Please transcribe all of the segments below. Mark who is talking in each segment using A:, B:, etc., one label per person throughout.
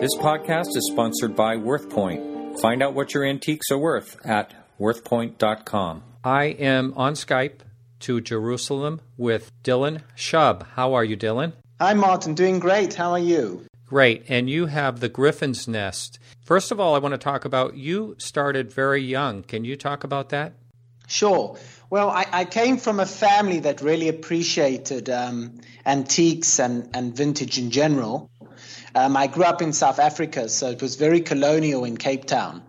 A: This podcast is sponsored by WorthPoint. Find out what your antiques are worth at worthpoint.com. I am on Skype to Jerusalem with Dylan Shub. How are you, Dylan?
B: Hi, Martin. Doing great. How are you?
A: Great. And you have the Griffin's Nest. First of all, I want to talk about you started very young. Can you talk about that?
B: Sure. Well, I, I came from a family that really appreciated um, antiques and, and vintage in general. Um, I grew up in South Africa, so it was very colonial in Cape Town.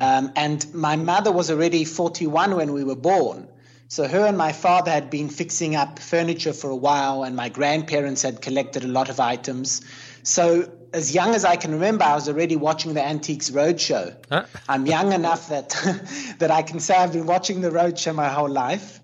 B: Um, and my mother was already 41 when we were born. So her and my father had been fixing up furniture for a while, and my grandparents had collected a lot of items. So as young as I can remember, I was already watching the Antiques Roadshow. Huh? I'm young enough that that I can say I've been watching the Roadshow my whole life.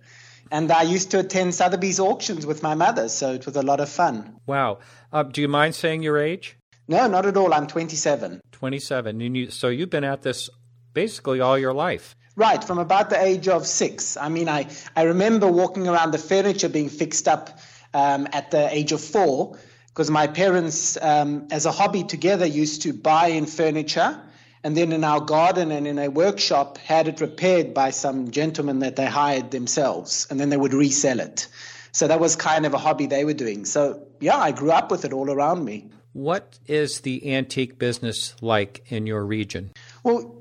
B: And I used to attend Sotheby's auctions with my mother, so it was a lot of fun.
A: Wow. Uh, do you mind saying your age?
B: No, not at all. I'm 27.
A: 27. And you, so you've been at this basically all your life.
B: Right, from about the age of six. I mean, I, I remember walking around the furniture being fixed up um, at the age of four because my parents, um, as a hobby together, used to buy in furniture and then in our garden and in a workshop had it repaired by some gentlemen that they hired themselves and then they would resell it. So that was kind of a hobby they were doing. So, yeah, I grew up with it all around me.
A: What is the antique business like in your region?
B: Well,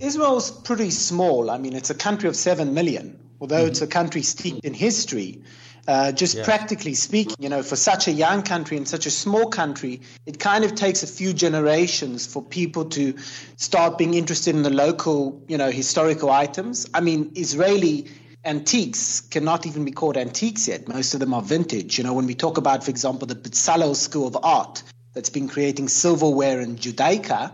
B: Israel's pretty small. I mean, it's a country of 7 million, although mm-hmm. it's a country steeped in history. Uh, just yeah. practically speaking, you know, for such a young country and such a small country, it kind of takes a few generations for people to start being interested in the local, you know, historical items. I mean, Israeli antiques cannot even be called antiques yet. Most of them are vintage. You know, when we talk about, for example, the Bezalel School of Art that's been creating silverware in Judaica,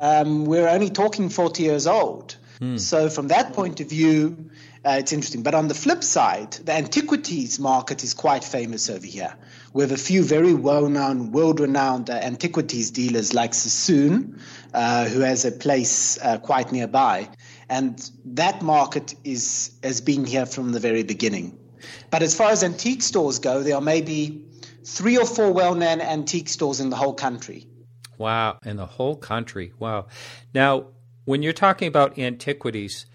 B: um, we're only talking 40 years old. Hmm. So, from that point of view, uh, it's interesting. But on the flip side, the antiquities market is quite famous over here. We have a few very well known, world renowned uh, antiquities dealers like Sassoon, uh, who has a place uh, quite nearby. And that market is, has been here from the very beginning. But as far as antique stores go, there are maybe three or four well known antique stores in the whole country.
A: Wow, in the whole country. Wow. Now, when you're talking about antiquities,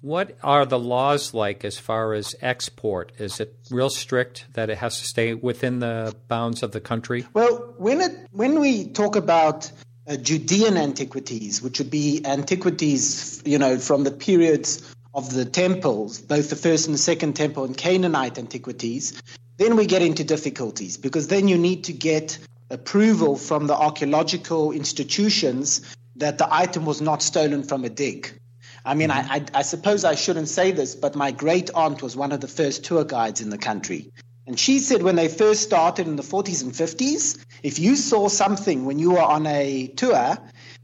A: what are the laws like as far as export? Is it real strict that it has to stay within the bounds of the country?
B: Well, when it when we talk about uh, Judean antiquities, which would be antiquities, you know, from the periods of the temples, both the first and the second temple, and Canaanite antiquities, then we get into difficulties because then you need to get approval from the archaeological institutions that the item was not stolen from a dig. I mean, I, mm-hmm. I, I, suppose I shouldn't say this, but my great aunt was one of the first tour guides in the country. And she said when they first started in the 40s and 50s, if you saw something when you were on a tour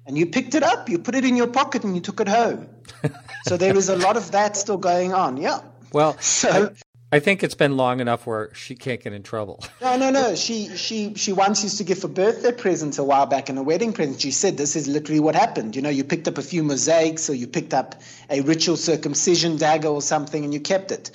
B: and you picked it up, you put it in your pocket and you took it home. so there is a lot of that still going on. Yeah.
A: Well, so I think it's been long enough where she can't get in trouble.
B: No, no, no. She she she once used to give a birthday present a while back and a wedding present. She said this is literally what happened. You know, you picked up a few mosaics or you picked up a ritual circumcision dagger or something and you kept it.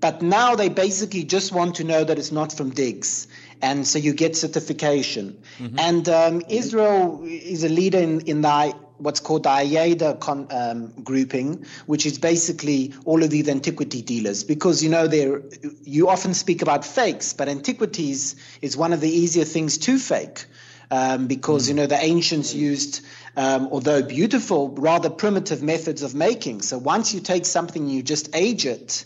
B: But now they basically just want to know that it's not from digs. And so you get certification. Mm-hmm. And um, Israel is a leader in, in the what's called the IADA con, um, grouping, which is basically all of these antiquity dealers. Because you know, there you often speak about fakes, but antiquities is one of the easier things to fake. Um, because you know the ancients used, um, although beautiful, rather primitive methods of making. So once you take something, you just age it.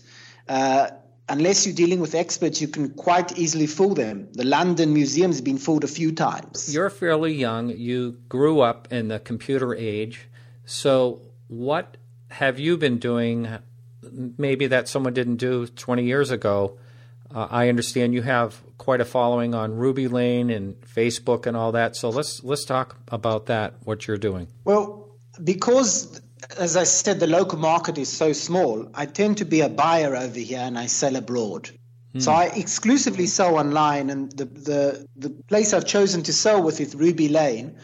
B: Uh, unless you're dealing with experts, you can quite easily fool them. The London Museum has been fooled a few times.
A: You're fairly young. You grew up in the computer age. So, what have you been doing? Maybe that someone didn't do 20 years ago. Uh, I understand you have quite a following on Ruby Lane and Facebook and all that. So let's let's talk about that. What you're doing?
B: Well, because as I said, the local market is so small. I tend to be a buyer over here and I sell abroad. Mm. So I exclusively sell online, and the, the, the place I've chosen to sell with is Ruby Lane,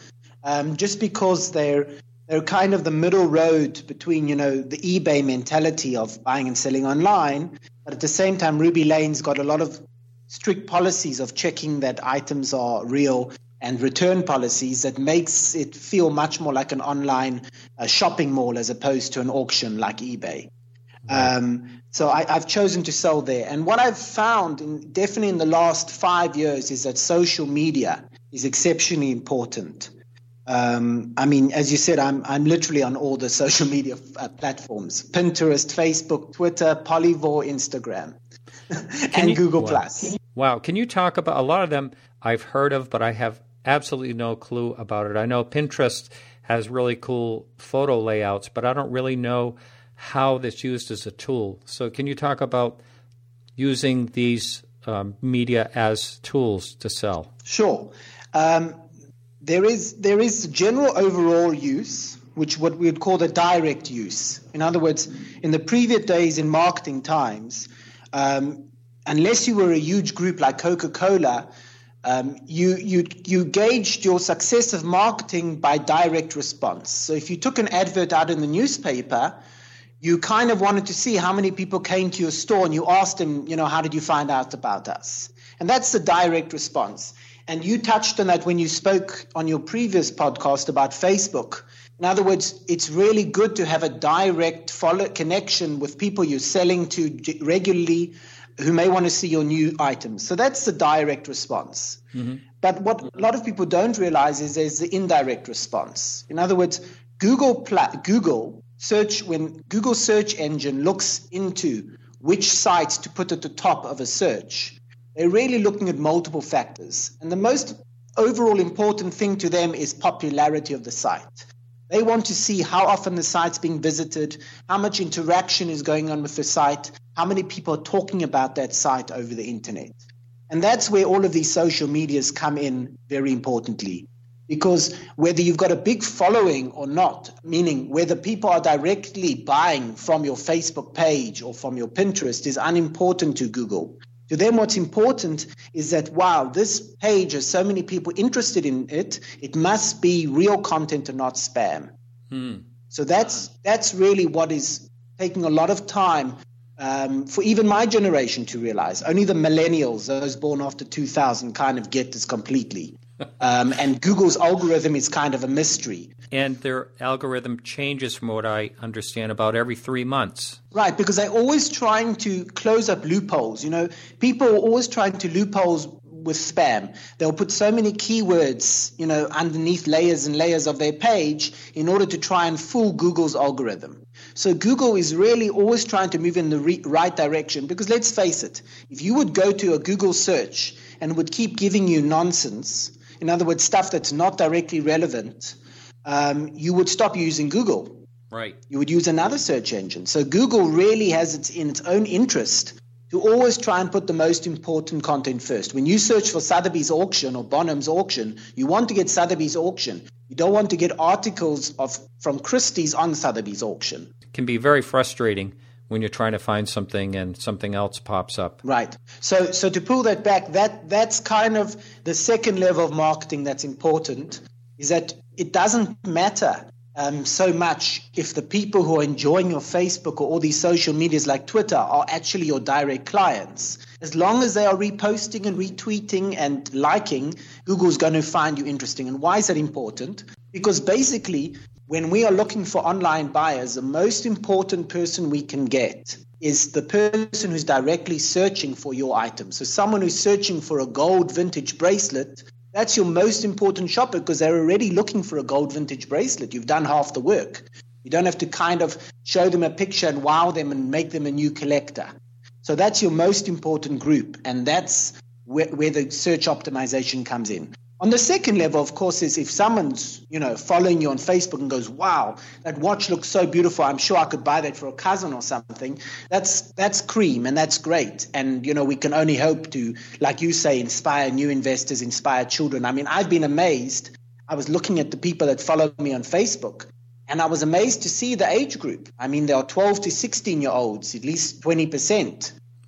B: um, just because they're they're kind of the middle road between you know the eBay mentality of buying and selling online, but at the same time, Ruby Lane's got a lot of strict policies of checking that items are real and return policies that makes it feel much more like an online uh, shopping mall as opposed to an auction like eBay. Right. Um, so I, have chosen to sell there. And what I've found, in, definitely in the last five years, is that social media is exceptionally important. Um, I mean, as you said, I'm I'm literally on all the social media uh, platforms: Pinterest, Facebook, Twitter, Polyvore, Instagram, and you, Google wow. Plus.
A: Wow! Can you talk about a lot of them? I've heard of, but I have absolutely no clue about it. I know Pinterest has really cool photo layouts, but I don't really know how that's used as a tool. So, can you talk about using these um, media as tools to sell?
B: Sure. Um, there is there is general overall use, which what we would call the direct use. In other words, in the previous days in marketing times, um, unless you were a huge group like Coca Cola, um, you, you, you gauged your success of marketing by direct response. So if you took an advert out in the newspaper, you kind of wanted to see how many people came to your store and you asked them, you know, how did you find out about us? And that's the direct response. And you touched on that when you spoke on your previous podcast about Facebook. In other words, it's really good to have a direct follow connection with people you're selling to regularly who may want to see your new items. So that's the direct response. Mm-hmm. But what a lot of people don't realize is there's the indirect response. In other words, Google Google search when Google search engine looks into which sites to put at the top of a search, they're really looking at multiple factors. And the most overall important thing to them is popularity of the site. They want to see how often the site's being visited, how much interaction is going on with the site, how many people are talking about that site over the internet. And that's where all of these social medias come in very importantly. Because whether you've got a big following or not, meaning whether people are directly buying from your Facebook page or from your Pinterest, is unimportant to Google. To them, what's important is that, wow, this page has so many people interested in it, it must be real content and not spam. Hmm. So that's, that's really what is taking a lot of time um, for even my generation to realize. Only the millennials, those born after 2000, kind of get this completely. Um, and Google's algorithm is kind of a mystery.
A: And their algorithm changes, from what I understand, about every three months.
B: Right, because they're always trying to close up loopholes. You know, people are always trying to loopholes with spam. They'll put so many keywords, you know, underneath layers and layers of their page in order to try and fool Google's algorithm. So Google is really always trying to move in the re- right direction because let's face it, if you would go to a Google search and would keep giving you nonsense, in other words, stuff that's not directly relevant, um, you would stop using Google.
A: Right.
B: You would use another search engine. So Google really has it in its own interest to always try and put the most important content first. When you search for Sotheby's auction or Bonham's auction, you want to get Sotheby's auction. You don't want to get articles of from Christie's on Sotheby's auction.
A: It can be very frustrating when you're trying to find something and something else pops up.
B: Right. So so to pull that back, that that's kind of the second level of marketing that's important is that it doesn't matter um, so much if the people who are enjoying your Facebook or all these social medias like Twitter are actually your direct clients. As long as they are reposting and retweeting and liking, Google's going to find you interesting. And why is that important? Because basically, when we are looking for online buyers, the most important person we can get is the person who's directly searching for your item. So, someone who's searching for a gold vintage bracelet that's your most important shopper because they're already looking for a gold vintage bracelet. You've done half the work. You don't have to kind of show them a picture and wow them and make them a new collector. So that's your most important group, and that's where, where the search optimization comes in. On the second level, of course, is if someone's, you know, following you on Facebook and goes, "Wow, that watch looks so beautiful. I'm sure I could buy that for a cousin or something." That's that's cream and that's great. And you know, we can only hope to, like you say, inspire new investors, inspire children. I mean, I've been amazed. I was looking at the people that follow me on Facebook, and I was amazed to see the age group. I mean, there are 12 to 16 year olds, at least 20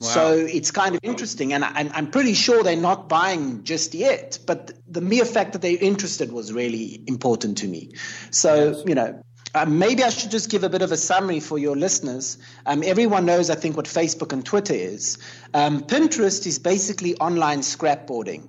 B: percent. So it's kind of interesting, and I'm, I'm pretty sure they're not buying just yet. But the mere fact that they're interested was really important to me. So yes. you know, uh, maybe I should just give a bit of a summary for your listeners. Um, everyone knows, I think, what Facebook and Twitter is. Um, Pinterest is basically online scrapboarding.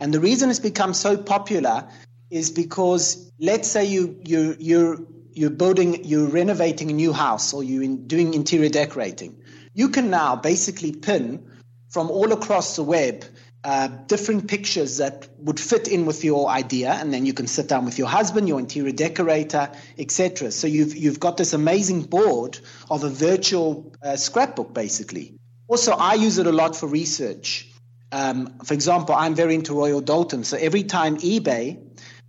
B: And the reason it's become so popular is because let's say you you you're you're building you're renovating a new house or you're in, doing interior decorating. You can now basically pin from all across the web uh, different pictures that would fit in with your idea, and then you can sit down with your husband, your interior decorator, etc. So you've you've got this amazing board of a virtual uh, scrapbook, basically. Also, I use it a lot for research. Um, for example, I'm very into Royal Doulton, so every time eBay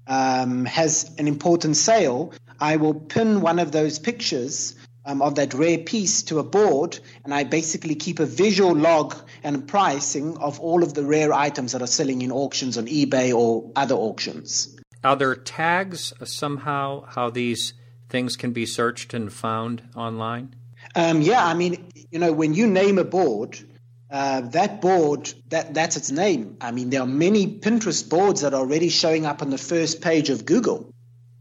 B: um, has an important sale, I will pin one of those pictures um, of that rare piece to a board, and I basically keep a visual log and pricing of all of the rare items that are selling in auctions on eBay or other auctions.
A: Are there tags somehow how these things can be searched and found online?
B: Um, yeah, I mean, you know, when you name a board, uh, that board, that, that's its name. I mean, there are many Pinterest boards that are already showing up on the first page of Google.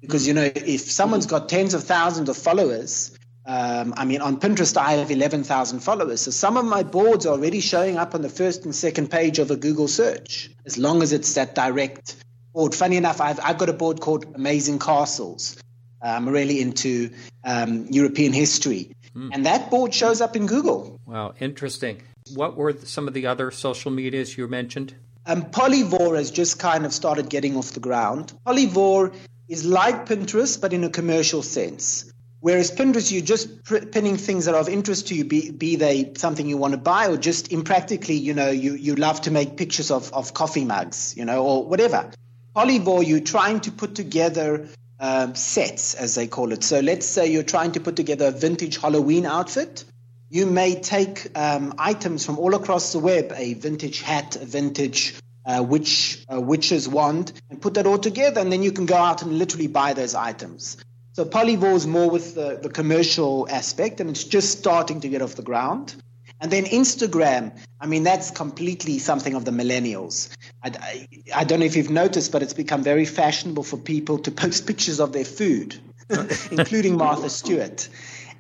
B: Because, you know, if someone's got tens of thousands of followers, um, I mean, on Pinterest, I have 11,000 followers. So some of my boards are already showing up on the first and second page of a Google search, as long as it's that direct board. Funny enough, I've, I've got a board called Amazing Castles. I'm really into um, European history. Mm. And that board shows up in Google.
A: Wow, interesting. What were some of the other social medias you mentioned?
B: Um, Polyvore has just kind of started getting off the ground. Polyvore is like Pinterest, but in a commercial sense. Whereas Pinterest, you're just pinning things that are of interest to you, be, be they something you want to buy or just impractically, you know, you, you love to make pictures of, of coffee mugs, you know, or whatever. Polyvore, you're trying to put together um, sets, as they call it. So let's say you're trying to put together a vintage Halloween outfit. You may take um, items from all across the web, a vintage hat, a vintage uh, witch, uh, witch's wand, and put that all together, and then you can go out and literally buy those items. So Polyvore is more with the, the commercial aspect, and it's just starting to get off the ground. And then Instagram, I mean, that's completely something of the millennials. I, I, I, don't know if you've noticed, but it's become very fashionable for people to post pictures of their food, including Martha Stewart.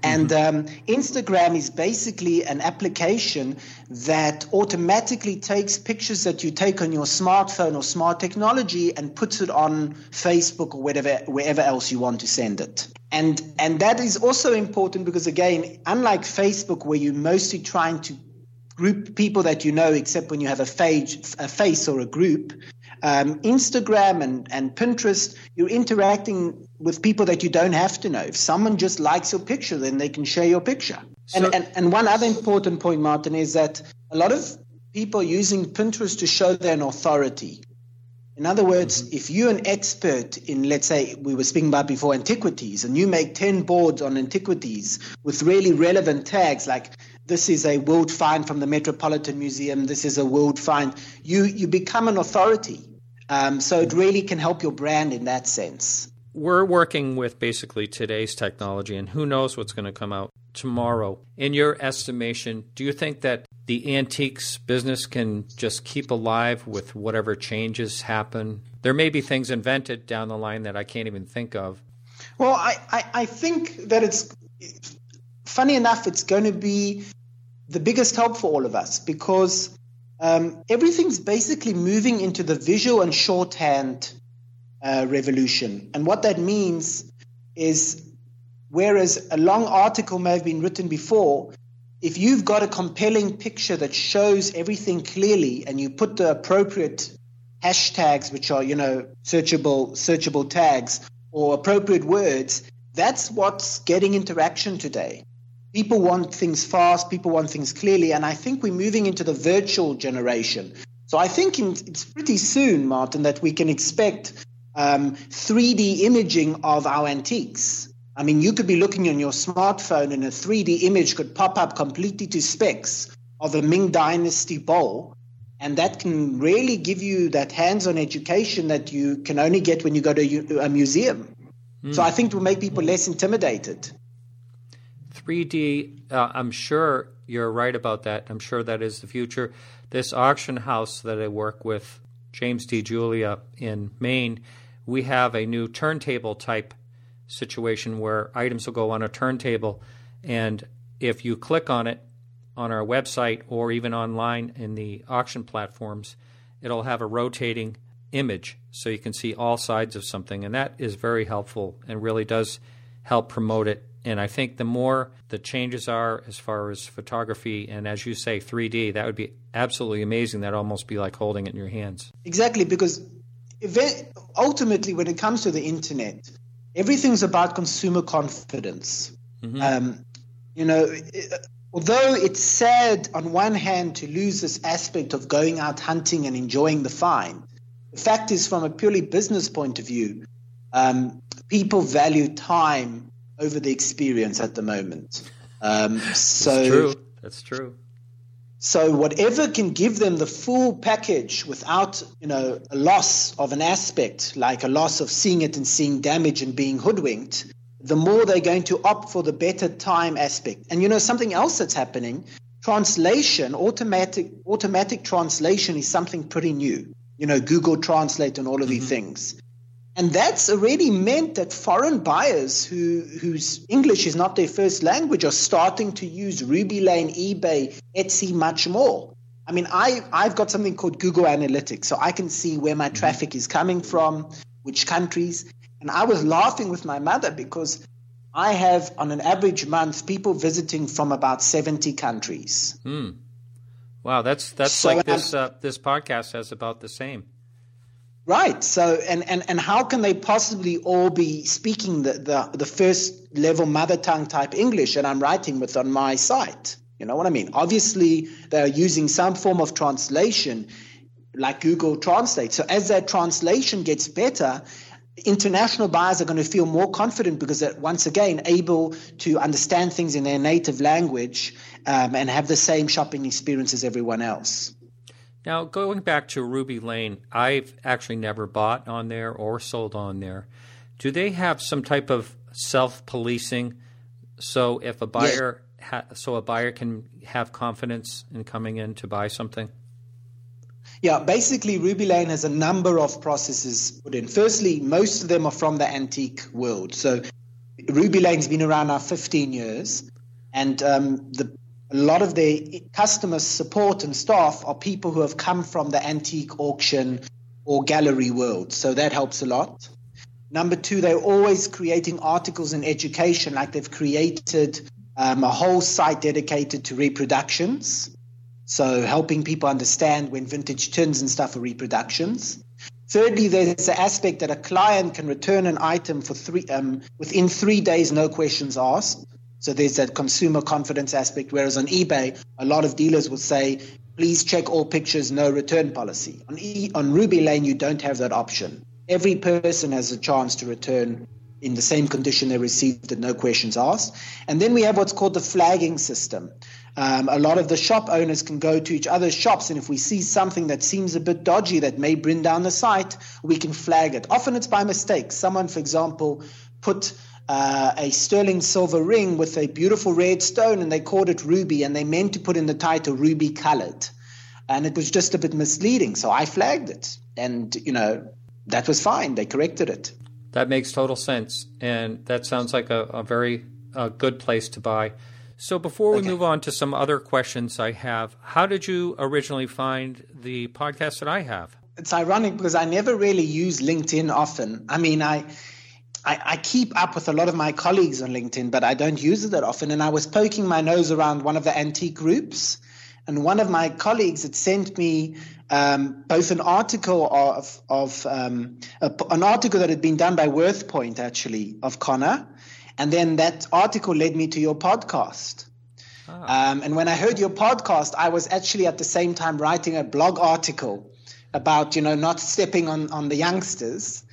B: And mm-hmm. um, Instagram is basically an application that automatically takes pictures that you take on your smartphone or smart technology and puts it on Facebook or whatever, wherever else you want to send it. And, and that is also important because, again, unlike Facebook, where you're mostly trying to group people that you know, except when you have a, face, a face or a group, um, Instagram and, and Pinterest, you're interacting with people that you don't have to know. If someone just likes your picture, then they can share your picture. So, and, and, and one other important point, Martin, is that a lot of people are using Pinterest to show their authority. In other words, mm-hmm. if you're an expert in, let's say, we were speaking about before antiquities, and you make 10 boards on antiquities with really relevant tags like this is a world find from the Metropolitan Museum, this is a world find, you, you become an authority. Um, so it really can help your brand in that sense.
A: We're working with basically today's technology, and who knows what's going to come out tomorrow. In your estimation, do you think that the antiques business can just keep alive with whatever changes happen? There may be things invented down the line that I can't even think of.
B: Well, I, I, I think that it's funny enough, it's going to be the biggest help for all of us because um, everything's basically moving into the visual and shorthand uh, revolution. And what that means is whereas a long article may have been written before, if you've got a compelling picture that shows everything clearly and you put the appropriate hashtags, which are, you know, searchable, searchable tags or appropriate words, that's what's getting interaction today people want things fast, people want things clearly, and I think we're moving into the virtual generation. So I think in, it's pretty soon, Martin, that we can expect um, 3D imaging of our antiques. I mean, you could be looking on your smartphone and a 3D image could pop up completely to specs of a Ming Dynasty bowl. And that can really give you that hands on education that you can only get when you go to a museum. Mm. So I think it will make people less intimidated.
A: 3D, uh, I'm sure you're right about that. I'm sure that is the future. This auction house that I work with, James D. Julia in Maine, we have a new turntable type situation where items will go on a turntable, and if you click on it on our website or even online in the auction platforms, it'll have a rotating image so you can see all sides of something. And that is very helpful and really does help promote it. And I think the more the changes are as far as photography and, as you say, 3D, that would be absolutely amazing. That'd almost be like holding it in your hands.
B: Exactly, because ultimately, when it comes to the internet, everything's about consumer confidence. Mm-hmm. Um, you know, although it's sad on one hand to lose this aspect of going out hunting and enjoying the find, the fact is, from a purely business point of view, um, people value time over the experience at the moment. Um, so
A: That's true. That's true.
B: So whatever can give them the full package without, you know, a loss of an aspect, like a loss of seeing it and seeing damage and being hoodwinked, the more they're going to opt for the better time aspect. And you know, something else that's happening, translation, automatic automatic translation is something pretty new. You know, Google Translate and all of mm-hmm. these things. And that's already meant that foreign buyers who, whose English is not their first language are starting to use Ruby Lane, eBay, Etsy much more. I mean, I, I've got something called Google Analytics, so I can see where my mm-hmm. traffic is coming from, which countries. And I was laughing with my mother because I have, on an average month, people visiting from about 70 countries.
A: Hmm. Wow, that's that's so, like this uh, this podcast has about the same.
B: Right. So, and, and, and how can they possibly all be speaking the, the, the first level mother tongue type English that I'm writing with on my site? You know what I mean? Obviously, they're using some form of translation like Google Translate. So, as that translation gets better, international buyers are going to feel more confident because they're once again able to understand things in their native language um, and have the same shopping experience as everyone else.
A: Now, going back to Ruby Lane, I've actually never bought on there or sold on there. Do they have some type of self policing? So if a buyer, ha- so a buyer can have confidence in coming in to buy something.
B: Yeah, basically, Ruby Lane has a number of processes put in. Firstly, most of them are from the antique world. So, Ruby Lane's been around now 15 years, and um, the, a lot of their customer support and staff are people who have come from the antique auction or gallery world. So, that helps a lot. Number two, they're always creating articles in education, like they've created um, a whole site dedicated to reproductions. So helping people understand when vintage tins and stuff are reproductions. Thirdly, there's the aspect that a client can return an item for three um, within three days, no questions asked. So there's that consumer confidence aspect. Whereas on eBay, a lot of dealers will say, "Please check all pictures, no return policy." On, e- on Ruby Lane, you don't have that option. Every person has a chance to return in the same condition they received it, no questions asked. And then we have what's called the flagging system. Um, a lot of the shop owners can go to each other's shops, and if we see something that seems a bit dodgy that may bring down the site, we can flag it. Often it's by mistake. Someone, for example, put uh, a sterling silver ring with a beautiful red stone, and they called it ruby, and they meant to put in the title ruby colored, and it was just a bit misleading. So I flagged it, and you know that was fine. They corrected it.
A: That makes total sense, and that sounds like a, a very uh, good place to buy. So before we okay. move on to some other questions I have, how did you originally find the podcast that I have?
B: It's ironic because I never really use LinkedIn often. I mean, I, I, I keep up with a lot of my colleagues on LinkedIn, but I don't use it that often. And I was poking my nose around one of the antique groups, and one of my colleagues had sent me um, both an article of, of um, a, an article that had been done by WorthPoint actually of Connor, and then that article led me to your podcast. Ah. Um, and when I heard your podcast, I was actually at the same time writing a blog article about, you know, not stepping on, on the youngsters.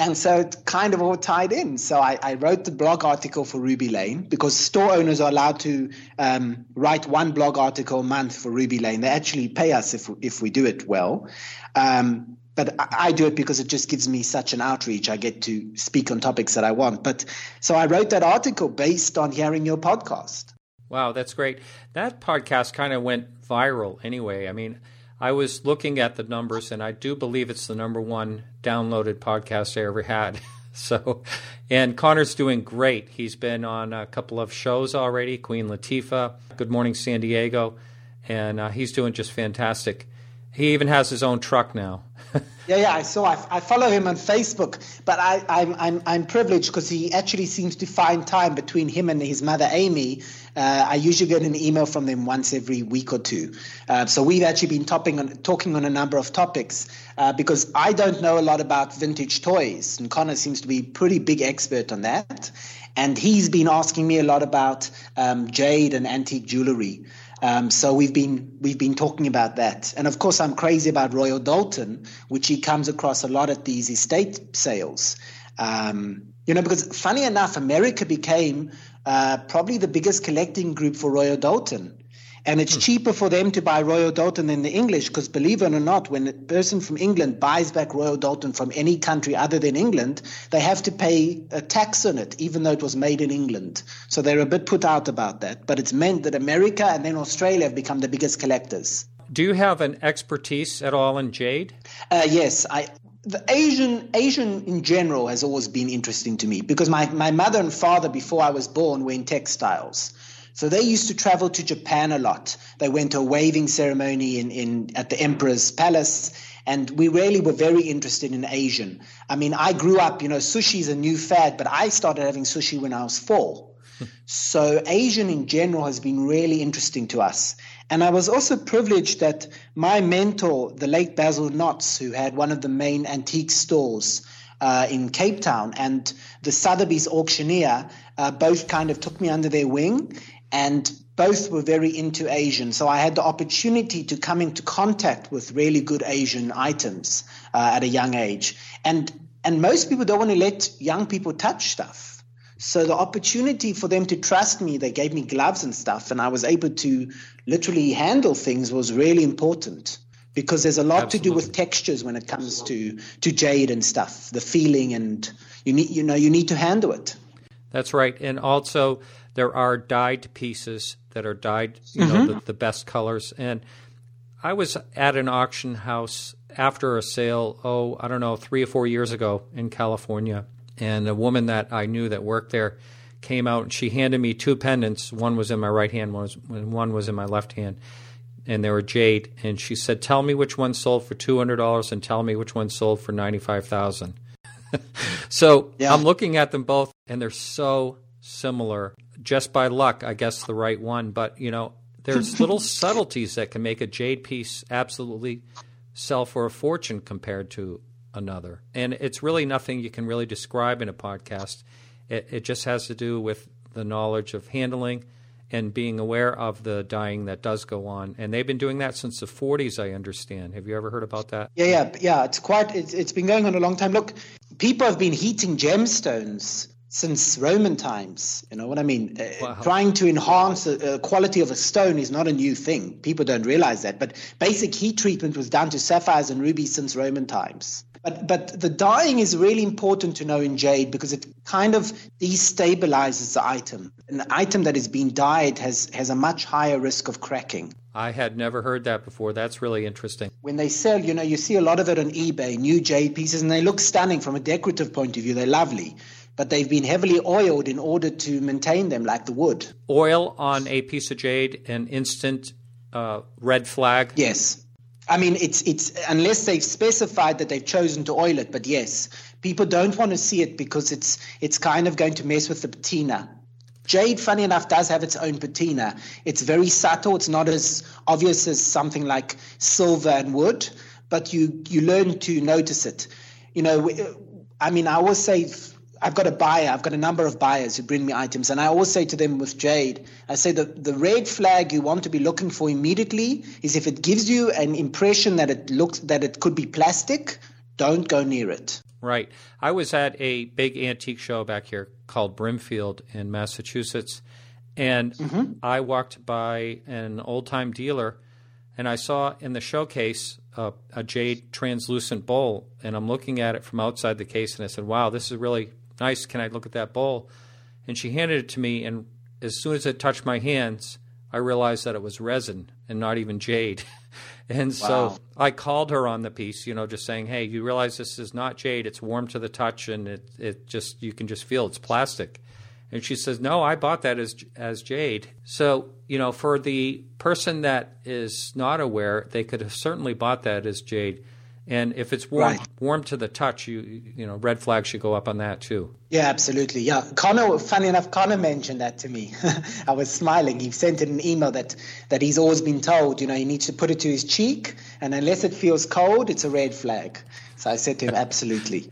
B: And so it kind of all tied in. So I, I wrote the blog article for Ruby Lane because store owners are allowed to um, write one blog article a month for Ruby Lane. They actually pay us if, if we do it well. Um, but I do it because it just gives me such an outreach. I get to speak on topics that I want. But so I wrote that article based on hearing your podcast.
A: Wow, that's great. That podcast kind of went viral anyway. I mean, I was looking at the numbers, and I do believe it's the number one downloaded podcast I ever had. so, and Connor's doing great. He's been on a couple of shows already Queen Latifah, Good Morning San Diego, and uh, he's doing just fantastic. He even has his own truck now.
B: yeah, yeah, I saw. I, I, follow him on Facebook, but I, I'm I'm I'm privileged because he actually seems to find time between him and his mother Amy. Uh, I usually get an email from them once every week or two. Uh, so we've actually been topping on, talking on a number of topics uh, because I don't know a lot about vintage toys, and Connor seems to be a pretty big expert on that. And he's been asking me a lot about um, jade and antique jewelry. Um, so we've been we've been talking about that, and of course I'm crazy about Royal Doulton, which he comes across a lot at these estate sales. Um, you know, because funny enough, America became uh, probably the biggest collecting group for Royal Doulton. And it's hmm. cheaper for them to buy Royal Doulton than the English because, believe it or not, when a person from England buys back Royal Doulton from any country other than England, they have to pay a tax on it, even though it was made in England. So they're a bit put out about that. But it's meant that America and then Australia have become the biggest collectors.
A: Do you have an expertise at all in jade?
B: Uh, yes, I, the Asian Asian in general has always been interesting to me because my, my mother and father before I was born were in textiles. So they used to travel to Japan a lot. They went to a waving ceremony in, in at the emperor's palace, and we really were very interested in Asian. I mean, I grew up, you know, sushi is a new fad, but I started having sushi when I was four. so Asian in general has been really interesting to us. And I was also privileged that my mentor, the late Basil Knotts, who had one of the main antique stores uh, in Cape Town, and the Sotheby's auctioneer, uh, both kind of took me under their wing and both were very into Asian. So I had the opportunity to come into contact with really good Asian items uh, at a young age. And and most people don't want to let young people touch stuff. So the opportunity for them to trust me, they gave me gloves and stuff, and I was able to literally handle things was really important because there's a lot Absolutely. to do with textures when it comes to to jade and stuff, the feeling, and you need you know you need to handle it.
A: That's right, and also there are dyed pieces that are dyed, you mm-hmm. know, the, the best colors. And I was at an auction house after a sale, oh, I don't know, three or four years ago in California. And a woman that I knew that worked there came out and she handed me two pendants. One was in my right hand, one was, one was in my left hand. And they were jade. And she said, Tell me which one sold for $200 and tell me which one sold for 95000 So yeah. I'm looking at them both, and they're so similar just by luck, I guess the right one. But you know, there's little subtleties that can make a jade piece absolutely sell for a fortune compared to another. And it's really nothing you can really describe in a podcast. It, it just has to do with the knowledge of handling and being aware of the dyeing that does go on. And they've been doing that since the 40s, I understand. Have you ever heard about that?
B: Yeah, yeah, yeah. It's quite. It's, it's been going on a long time. Look, people have been heating gemstones since Roman times. You know what I mean? Uh, wow. Uh, trying to enhance the uh, quality of a stone is not a new thing. People don't realize that. But basic heat treatment was done to sapphires and rubies since Roman times. But but the dyeing is really important to know in jade because it kind of destabilizes the item. An item that is being dyed has has a much higher risk of cracking.
A: I had never heard that before. That's really interesting.
B: When they sell, you know, you see a lot of it on eBay, new jade pieces, and they look stunning from a decorative point of view. They're lovely but they've been heavily oiled in order to maintain them like the wood.
A: Oil on a piece of jade, an instant uh, red flag?
B: Yes. I mean, it's it's unless they've specified that they've chosen to oil it, but yes, people don't want to see it because it's it's kind of going to mess with the patina. Jade, funny enough, does have its own patina. It's very subtle. It's not as obvious as something like silver and wood, but you you learn to notice it. You know, I mean, I always say I've got a buyer, I've got a number of buyers who bring me items, and I always say to them with Jade, I say that the red flag you want to be looking for immediately is if it gives you an impression that it looks that it could be plastic, don't go near it.
A: Right. I was at a big antique show back here called Brimfield in Massachusetts, and mm-hmm. I walked by an old time dealer, and I saw in the showcase a, a jade translucent bowl, and I'm looking at it from outside the case, and I said, "Wow, this is really nice. Can I look at that bowl? And she handed it to me, and as soon as it touched my hands, I realized that it was resin and not even jade. and wow. so I called her on the piece, you know, just saying, "Hey, you realize this is not jade? It's warm to the touch, and it it just you can just feel it's plastic." And she says, "No, I bought that as as jade." So you know, for the person that is not aware, they could have certainly bought that as jade. And if it's warm, right. warm to the touch, you you know, red flag should go up on that too.
B: Yeah, absolutely. Yeah, Connor. Funny enough, Connor mentioned that to me. I was smiling. He sent in an email that that he's always been told, you know, he needs to put it to his cheek, and unless it feels cold, it's a red flag. So I said to him, absolutely.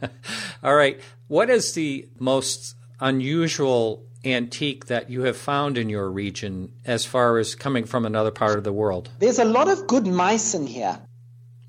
A: All right. What is the most unusual antique that you have found in your region as far as coming from another part of the world?
B: There's a lot of good Meissen here.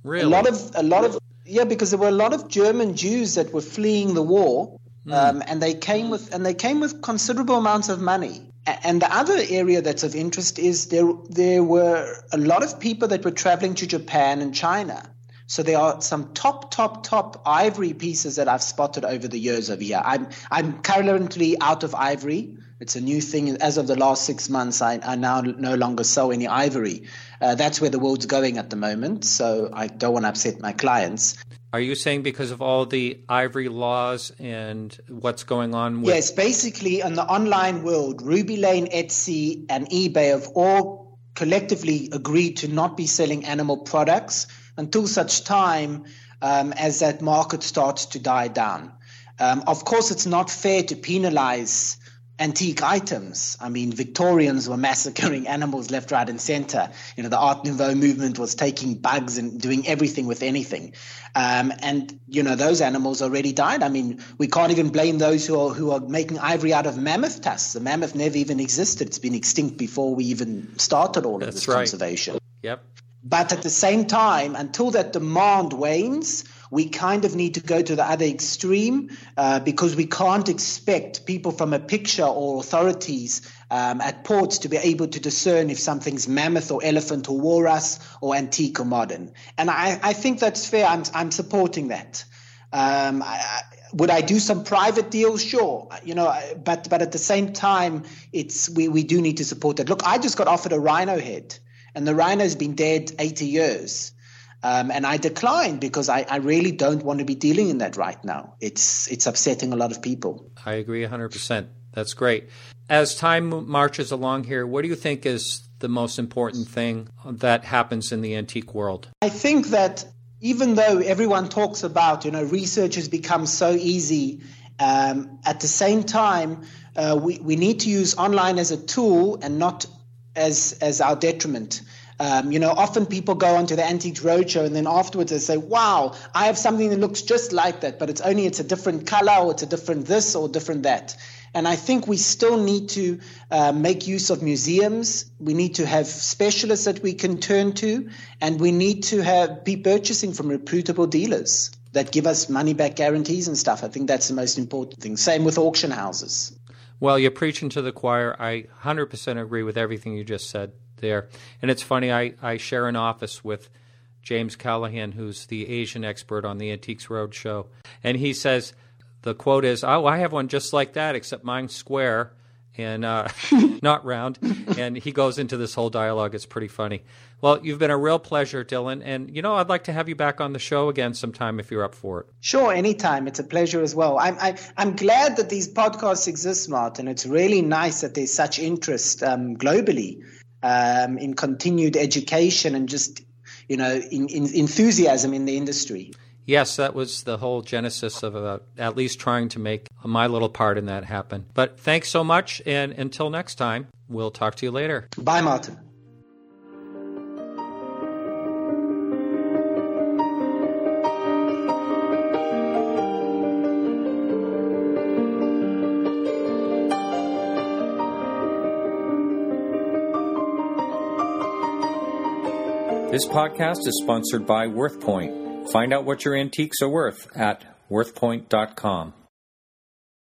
A: Really?
B: A lot of a lot of yeah, because there were a lot of German Jews that were fleeing the war, mm. um, and they came with and they came with considerable amounts of money. And the other area that's of interest is there there were a lot of people that were traveling to Japan and China. So there are some top, top, top ivory pieces that I've spotted over the years over here. I'm I'm currently out of ivory. It's a new thing. As of the last six months, I, I now no longer sell any ivory. Uh, that's where the world's going at the moment. So I don't want to upset my clients.
A: Are you saying because of all the ivory laws and what's going on with?
B: Yes, basically, in the online world, Ruby Lane, Etsy, and eBay have all collectively agreed to not be selling animal products until such time um, as that market starts to die down. Um, of course, it's not fair to penalize antique items. I mean, Victorians were massacring animals left, right, and center. You know, the Art Nouveau movement was taking bugs and doing everything with anything. Um, and you know, those animals already died. I mean, we can't even blame those who are who are making ivory out of mammoth tusks. The mammoth never even existed. It's been extinct before we even started all
A: That's
B: of this
A: right.
B: conservation.
A: Yep.
B: But at the same time, until that demand wanes, we kind of need to go to the other extreme uh, because we can't expect people from a picture or authorities um, at ports to be able to discern if something's mammoth or elephant or walrus or antique or modern. And I, I think that's fair. I'm, I'm supporting that. Um, I, would I do some private deals? Sure, you know, but but at the same time, it's we, we do need to support that. Look, I just got offered a rhino head, and the rhino's been dead 80 years. Um, and I declined because I, I, really don't want to be dealing in that right now. It's it's upsetting a lot of people.
A: I agree 100%. That's great. As time marches along here, what do you think is the most important thing that happens in the antique world?
B: I think that even though everyone talks about, you know, research has become so easy, um, at the same time, uh, we, we need to use online as a tool and not as, as our detriment. Um, you know, often people go onto the Antiques Roadshow and then afterwards they say, wow, I have something that looks just like that, but it's only it's a different color or it's a different this or different that. And I think we still need to uh, make use of museums. We need to have specialists that we can turn to, and we need to have be purchasing from reputable dealers that give us money back guarantees and stuff. I think that's the most important thing. Same with auction houses.
A: Well, you're preaching to the choir. I 100% agree with everything you just said there. And it's funny, I, I share an office with James Callahan, who's the Asian expert on the Antiques Roadshow. And he says, the quote is, Oh, I have one just like that, except mine's square and uh, not round. And he goes into this whole dialogue. It's pretty funny. Well, you've been a real pleasure, Dylan. And, you know, I'd like to have you back on the show again sometime if you're up for it.
B: Sure, anytime. It's a pleasure as well. I'm, I, am i am glad that these podcasts exist, Martin. It's really nice that there's such interest um, globally um, in continued education and just you know in, in enthusiasm in the industry.
A: Yes, that was the whole genesis of uh, at least trying to make my little part in that happen. But thanks so much, and until next time, we'll talk to you later.
B: Bye, Martin.
A: This podcast is sponsored by WorthPoint. Find out what your antiques are worth at worthpoint.com.